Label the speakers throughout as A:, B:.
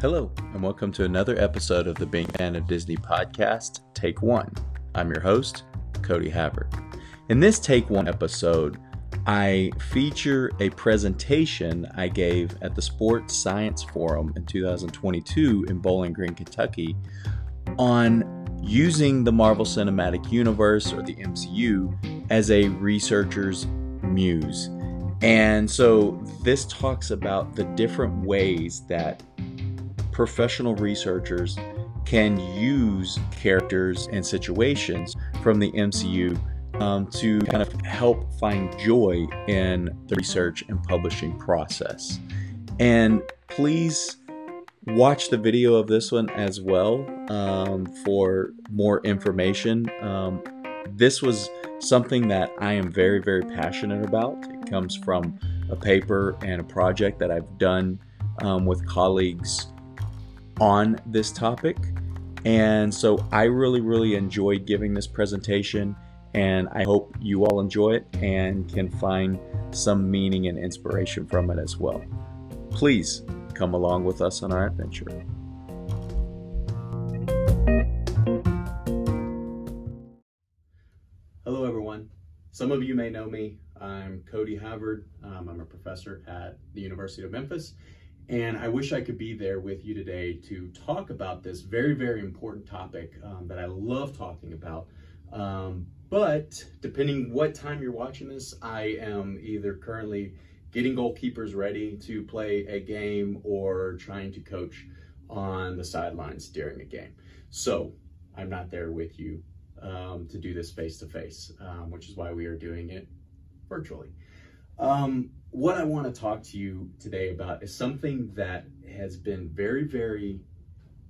A: Hello, and welcome to another episode of the Being Fan of Disney podcast, Take One. I'm your host, Cody Havard. In this Take One episode, I feature a presentation I gave at the Sports Science Forum in 2022 in Bowling Green, Kentucky, on using the Marvel Cinematic Universe or the MCU as a researcher's muse. And so this talks about the different ways that professional researchers can use characters and situations from the MCU um, to kind of help find joy in the research and publishing process. And please watch the video of this one as well um, for more information. Um, this was something that I am very, very passionate about. It comes from a paper and a project that I've done um, with colleagues on this topic. And so I really, really enjoyed giving this presentation, and I hope you all enjoy it and can find some meaning and inspiration from it as well. Please come along with us on our adventure. Hello, everyone. Some of you may know me. I'm Cody Havard. Um, I'm a professor at the University of Memphis, and I wish I could be there with you today to talk about this very, very important topic um, that I love talking about. Um, but depending what time you're watching this, I am either currently getting goalkeepers ready to play a game or trying to coach on the sidelines during a game. So I'm not there with you um, to do this face to face, which is why we are doing it virtually. Um, what I want to talk to you today about is something that has been very, very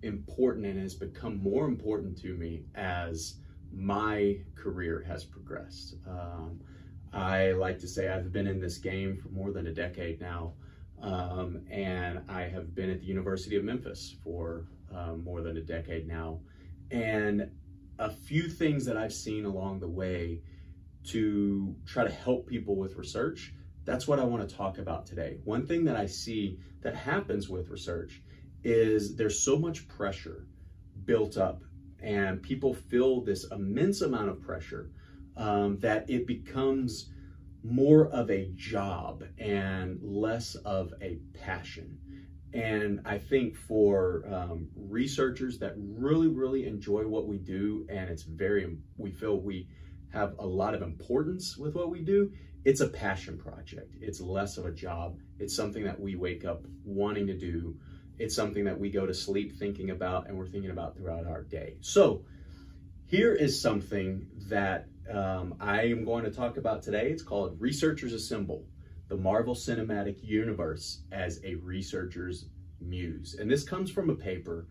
A: important and has become more important to me as my career has progressed. Um, I like to say I've been in this game for more than a decade now, um, and I have been at the University of Memphis for um, more than a decade now. And a few things that I've seen along the way to try to help people with research that's what I want to talk about today. One thing that I see that happens with research is there's so much pressure built up and people feel this immense amount of pressure um, that it becomes more of a job and less of a passion. And I think for um, researchers that really, really enjoy what we do, and it's very, we feel we have a lot of importance with what we do, it's a passion project. It's less of a job. It's something that we wake up wanting to do. It's something that we go to sleep thinking about and we're thinking about throughout our day. So here is something that um, I am going to talk about today. It's called Researchers Assemble, the Marvel Cinematic Universe as a Researcher's Muse. And this comes from a paper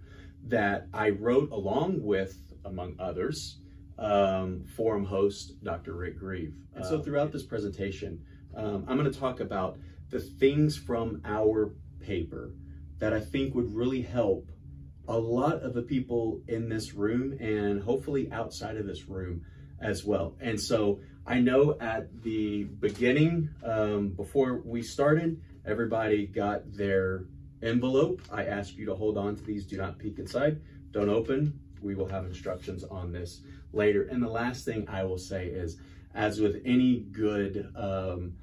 A: that I wrote along with, among others, um, forum host, Dr. Rick Grieve. And so uh, throughout this presentation, um, I'm going to talk about the things from our paper that I think would really help a lot of the people in this room and hopefully outside of this room as well. And so I know at the beginning, um, before we started, everybody got their envelope. I ask you to hold on to these. Do not peek inside. Don't open. We will have instructions on this later. And the last thing I will say is, as with any good um,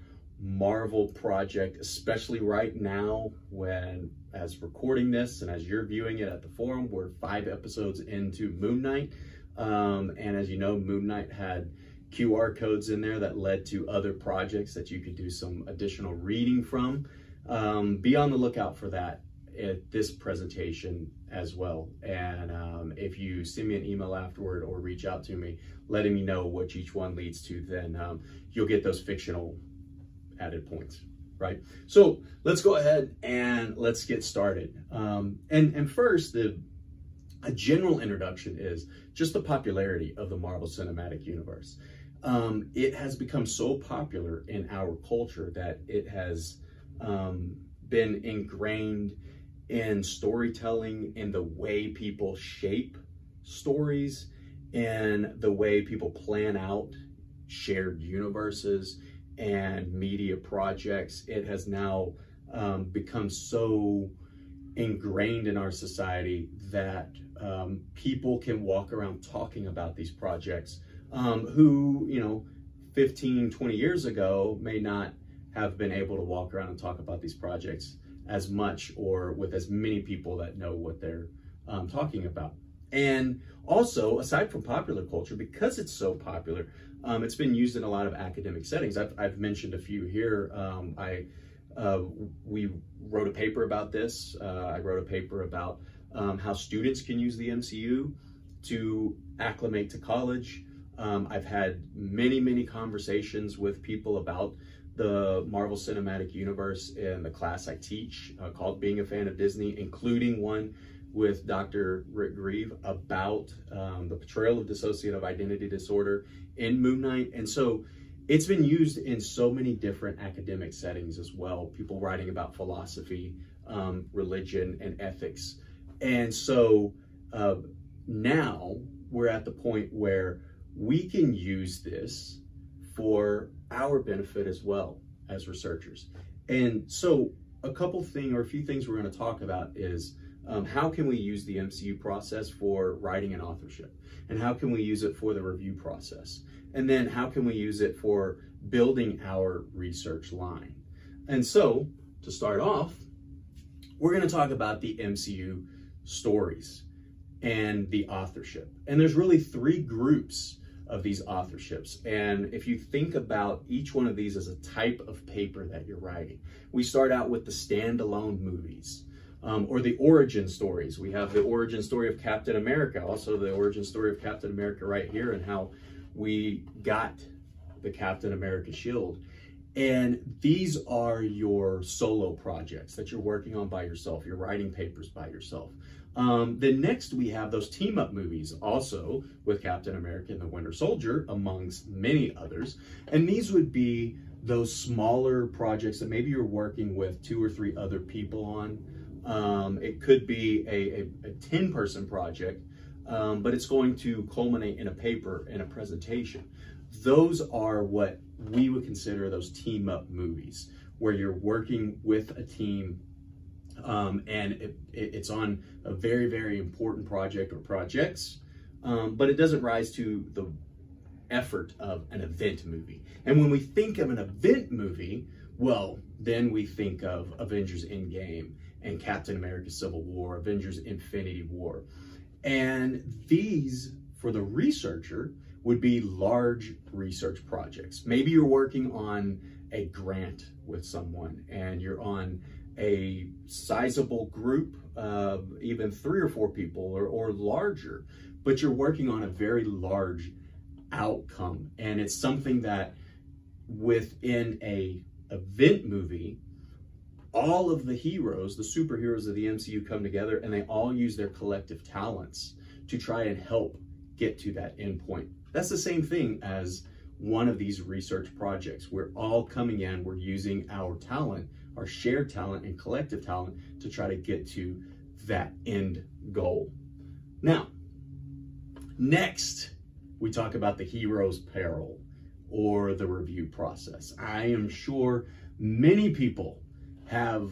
A: Marvel project, especially right now when as recording this and as you're viewing it at the forum, we're five episodes into Moon Knight. Um, and as you know, Moon Knight had QR codes in there that led to other projects that you could do some additional reading from. Um, be on the lookout for that at this presentation as well. And um, if you send me an email afterward or reach out to me, letting me know what each one leads to, then um, you'll get those fictional added points, right? So let's go ahead and let's get started. Um, and, and first, the a general introduction is just the popularity of the Marvel Cinematic Universe. Um, it has become so popular in our culture that it has um, been ingrained in storytelling, in the way people shape stories, in the way people plan out shared universes and media projects. It has now um, become so ingrained in our society that um, people can walk around talking about these projects um, who, you know, 15, 20 years ago may not have been able to walk around and talk about these projects as much or with as many people that know what they're um, talking about. And also, aside from popular culture, because it's so popular, um, it's been used in a lot of academic settings. I've, I've mentioned a few here. Um, I uh, we wrote a paper about this. Uh, I wrote a paper about um, how students can use the MCU to acclimate to college. Um, I've had many, many conversations with people about the Marvel Cinematic Universe in the class I teach uh, called Being a Fan of Disney, including one with Dr. Rick Grieve about um, the portrayal of dissociative identity disorder in Moon Knight. And so it's been used in so many different academic settings as well, people writing about philosophy, um, religion, and ethics. And so uh, now we're at the point where we can use this for our benefit as well as researchers. And so a couple things or a few things we're going to talk about is um, how can we use the MCU process for writing and authorship? And how can we use it for the review process? And then how can we use it for building our research line? And so to start off, we're going to talk about the MCU stories and the authorship. And there's really three groups of these authorships. And if you think about each one of these as a type of paper that you're writing, we start out with the standalone movies. Um, or the origin stories. We have the origin story of Captain America, also the origin story of Captain America right here, and how we got the Captain America shield. And these are your solo projects that you're working on by yourself. You're writing papers by yourself. Um, then next we have those team up movies, also with Captain America and the Winter Soldier, amongst many others. And these would be those smaller projects that maybe you're working with two or three other people on. Um, it could be a, a, a 10 person project, um, but it's going to culminate in a paper and a presentation. Those are what we would consider those team up movies, where you're working with a team um, and it, it, it's on a very, very important project or projects, um, but it doesn't rise to the effort of an event movie. And when we think of an event movie, well, then we think of Avengers Endgame and Captain America Civil War, Avengers Infinity War. And these, for the researcher, would be large research projects. Maybe you're working on a grant with someone and you're on a sizable group of even three or four people or, or larger, but you're working on a very large outcome. And it's something that within a event movie, all of the heroes, the superheroes of the MCU come together and they all use their collective talents to try and help get to that end point. That's the same thing as one of these research projects. We're all coming in, we're using our talent our shared talent and collective talent to try to get to that end goal. Now, next, we talk about the hero's peril or the review process. I am sure many people have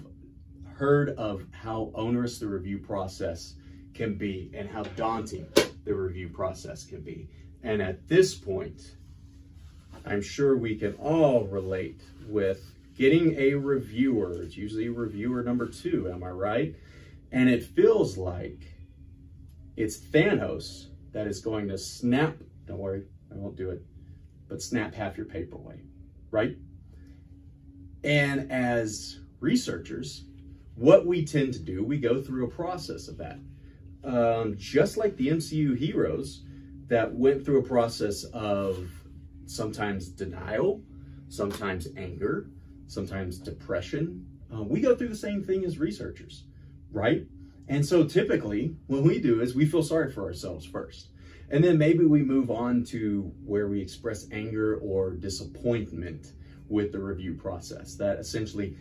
A: heard of how onerous the review process can be and how daunting the review process can be. And at this point, I'm sure we can all relate with getting a reviewer. It's usually reviewer number two, am I right? And it feels like it's Thanos that is going to snap, don't worry, I won't do it, but snap half your paper away, right? And as researchers, what we tend to do, we go through a process of that. Um, just like the MCU heroes that went through a process of sometimes denial, sometimes anger, sometimes depression. Uh, we go through the same thing as researchers, right? And so typically what we do is we feel sorry for ourselves first. And then maybe we move on to where we express anger or disappointment with the review process. That essentially,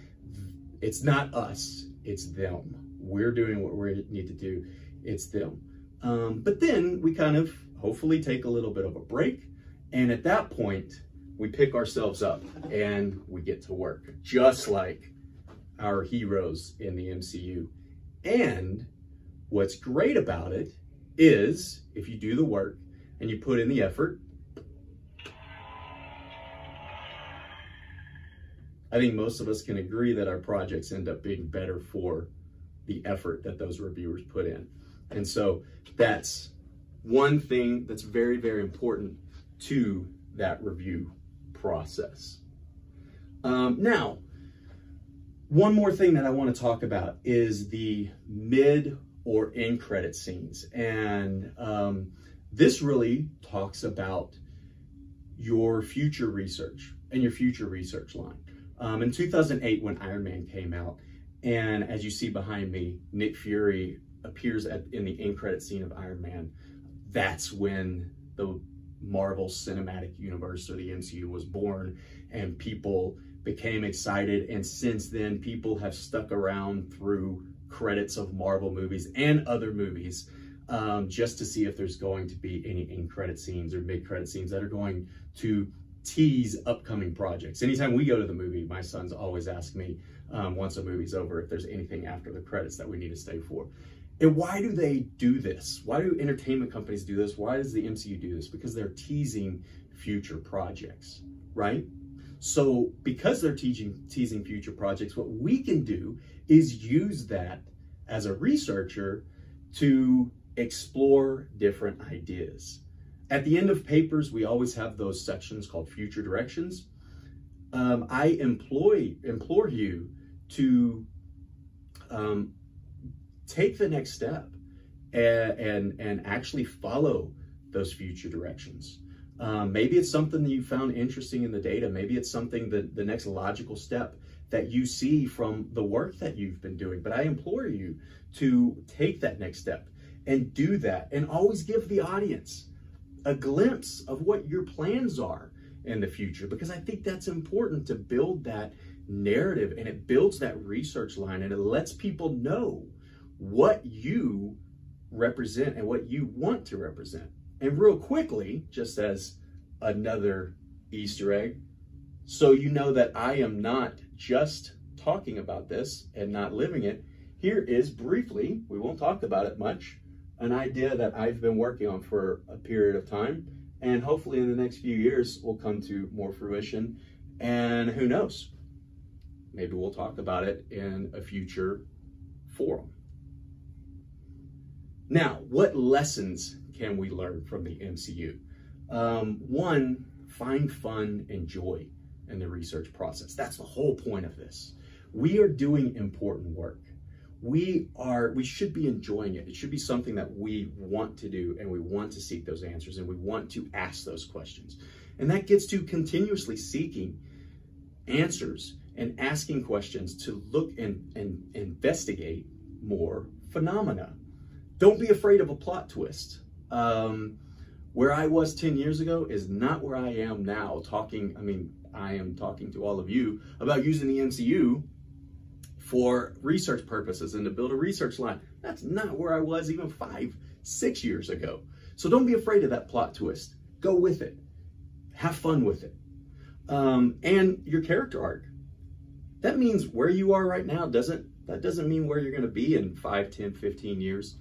A: it's not us, it's them. We're doing what we need to do, it's them. Um, but then we kind of hopefully take a little bit of a break. And at that point, we pick ourselves up and we get to work, just like our heroes in the MCU And what's great about it is if you do the work and you put in the effort, I think most of us can agree that our projects end up being better for the effort that those reviewers put in. And so that's one thing that's very, very important to that review process. Um, now, one more thing that I want to talk about is the mid or end credit scenes. And um, this really talks about your future research and your future research line. Um, in 2008, when Iron Man came out, and as you see behind me, Nick Fury appears at, in the end credit scene of Iron Man. That's when the Marvel Cinematic Universe or the MCU was born, and people became excited. And since then, people have stuck around through credits of Marvel movies and other movies um, just to see if there's going to be any in credit scenes or mid credit scenes that are going to tease upcoming projects. Anytime we go to the movie, my sons always ask me um, once a movie's over if there's anything after the credits that we need to stay for. And why do they do this? Why do entertainment companies do this? Why does the MCU do this? Because they're teasing future projects, right? So because they're teaching, teasing future projects, what we can do is use that as a researcher to explore different ideas. At the end of papers, we always have those sections called future directions. Um, I employ, implore you to um, take the next step and, and, and actually follow those future directions. Um, maybe it's something that you found interesting in the data. Maybe it's something that the next logical step that you see from the work that you've been doing. But I implore you to take that next step and do that and always give the audience a glimpse of what your plans are in the future because I think that's important to build that narrative and it builds that research line and it lets people know what you represent and what you want to represent. And real quickly, just as another Easter egg, so you know that I am not just talking about this and not living it, here is briefly, we won't talk about it much, an idea that I've been working on for a period of time. And hopefully in the next few years we'll come to more fruition. And who knows? Maybe we'll talk about it in a future forum. Now, what lessons can we learn from the MCU? Um, one, find fun and joy in the research process. That's the whole point of this. We are doing important work. We are we should be enjoying it. It should be something that we want to do and we want to seek those answers and we want to ask those questions. And that gets to continuously seeking answers and asking questions to look and, and investigate more phenomena don't be afraid of a plot twist. Um, where I was 10 years ago is not where I am now talking. I mean, I am talking to all of you about using the MCU for research purposes and to build a research line. That's not where I was even five, six years ago. So don't be afraid of that plot twist. Go with it. Have fun with it. Um, and your character arc. That means where you are right now doesn't, that doesn't mean where you're going to be in 5, 10, 15 years.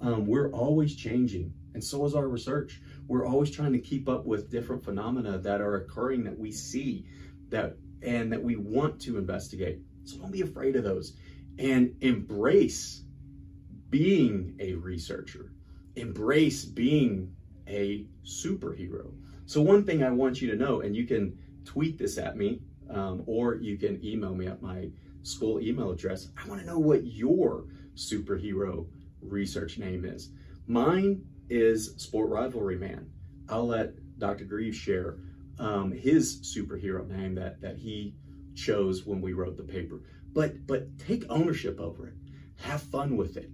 A: Um, we're always changing, and so is our research. We're always trying to keep up with different phenomena that are occurring that we see that and that we want to investigate. So don't be afraid of those and embrace being a researcher. Embrace being a superhero. So one thing I want you to know, and you can tweet this at me, um, or you can email me at my school email address. I want to know what your superhero research name is. Mine is Sport Rivalry Man. I'll let Dr. Greaves share um, his superhero name that, that he chose when we wrote the paper. But, but take ownership over it. Have fun with it.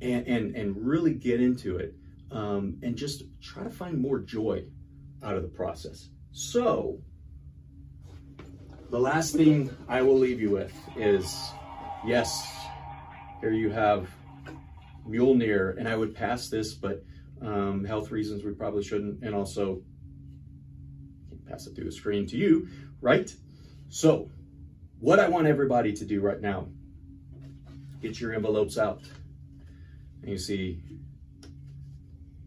A: And, and, and really get into it. Um, and just try to find more joy out of the process. So, the last thing I will leave you with is, yes, here you have Mjolnir, and I would pass this, but um, health reasons we probably shouldn't, and also pass it through the screen to you, right? So, what I want everybody to do right now, get your envelopes out, And you see,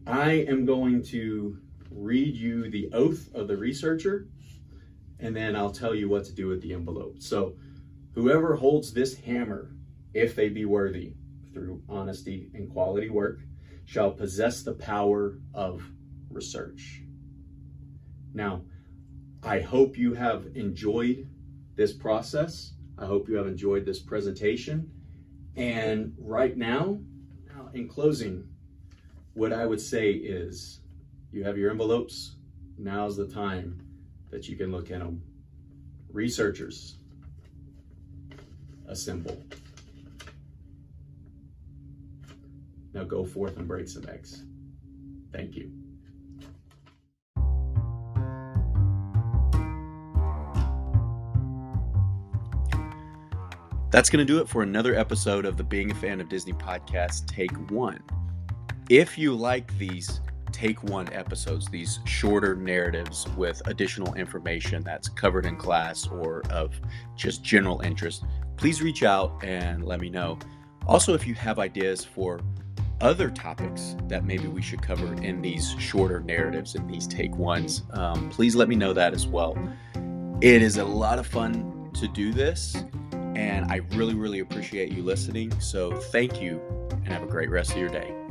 A: I am going to read you the oath of the researcher, and then I'll tell you what to do with the envelope. So, whoever holds this hammer, if they be worthy through honesty and quality work, shall possess the power of research. Now, I hope you have enjoyed this process. I hope you have enjoyed this presentation. And right now, in closing, what I would say is you have your envelopes. Now's the time that you can look at them. Researchers, assemble. Now go forth and break some eggs. Thank you. That's going to do it for another episode of the Being a Fan of Disney podcast, Take One. If you like these Take One episodes, these shorter narratives with additional information that's covered in class or of just general interest, please reach out and let me know. Also, if you have ideas for other topics that maybe we should cover in these shorter narratives in these take ones, um, please let me know that as well. It is a lot of fun to do this and I really, really appreciate you listening. So thank you and have a great rest of your day.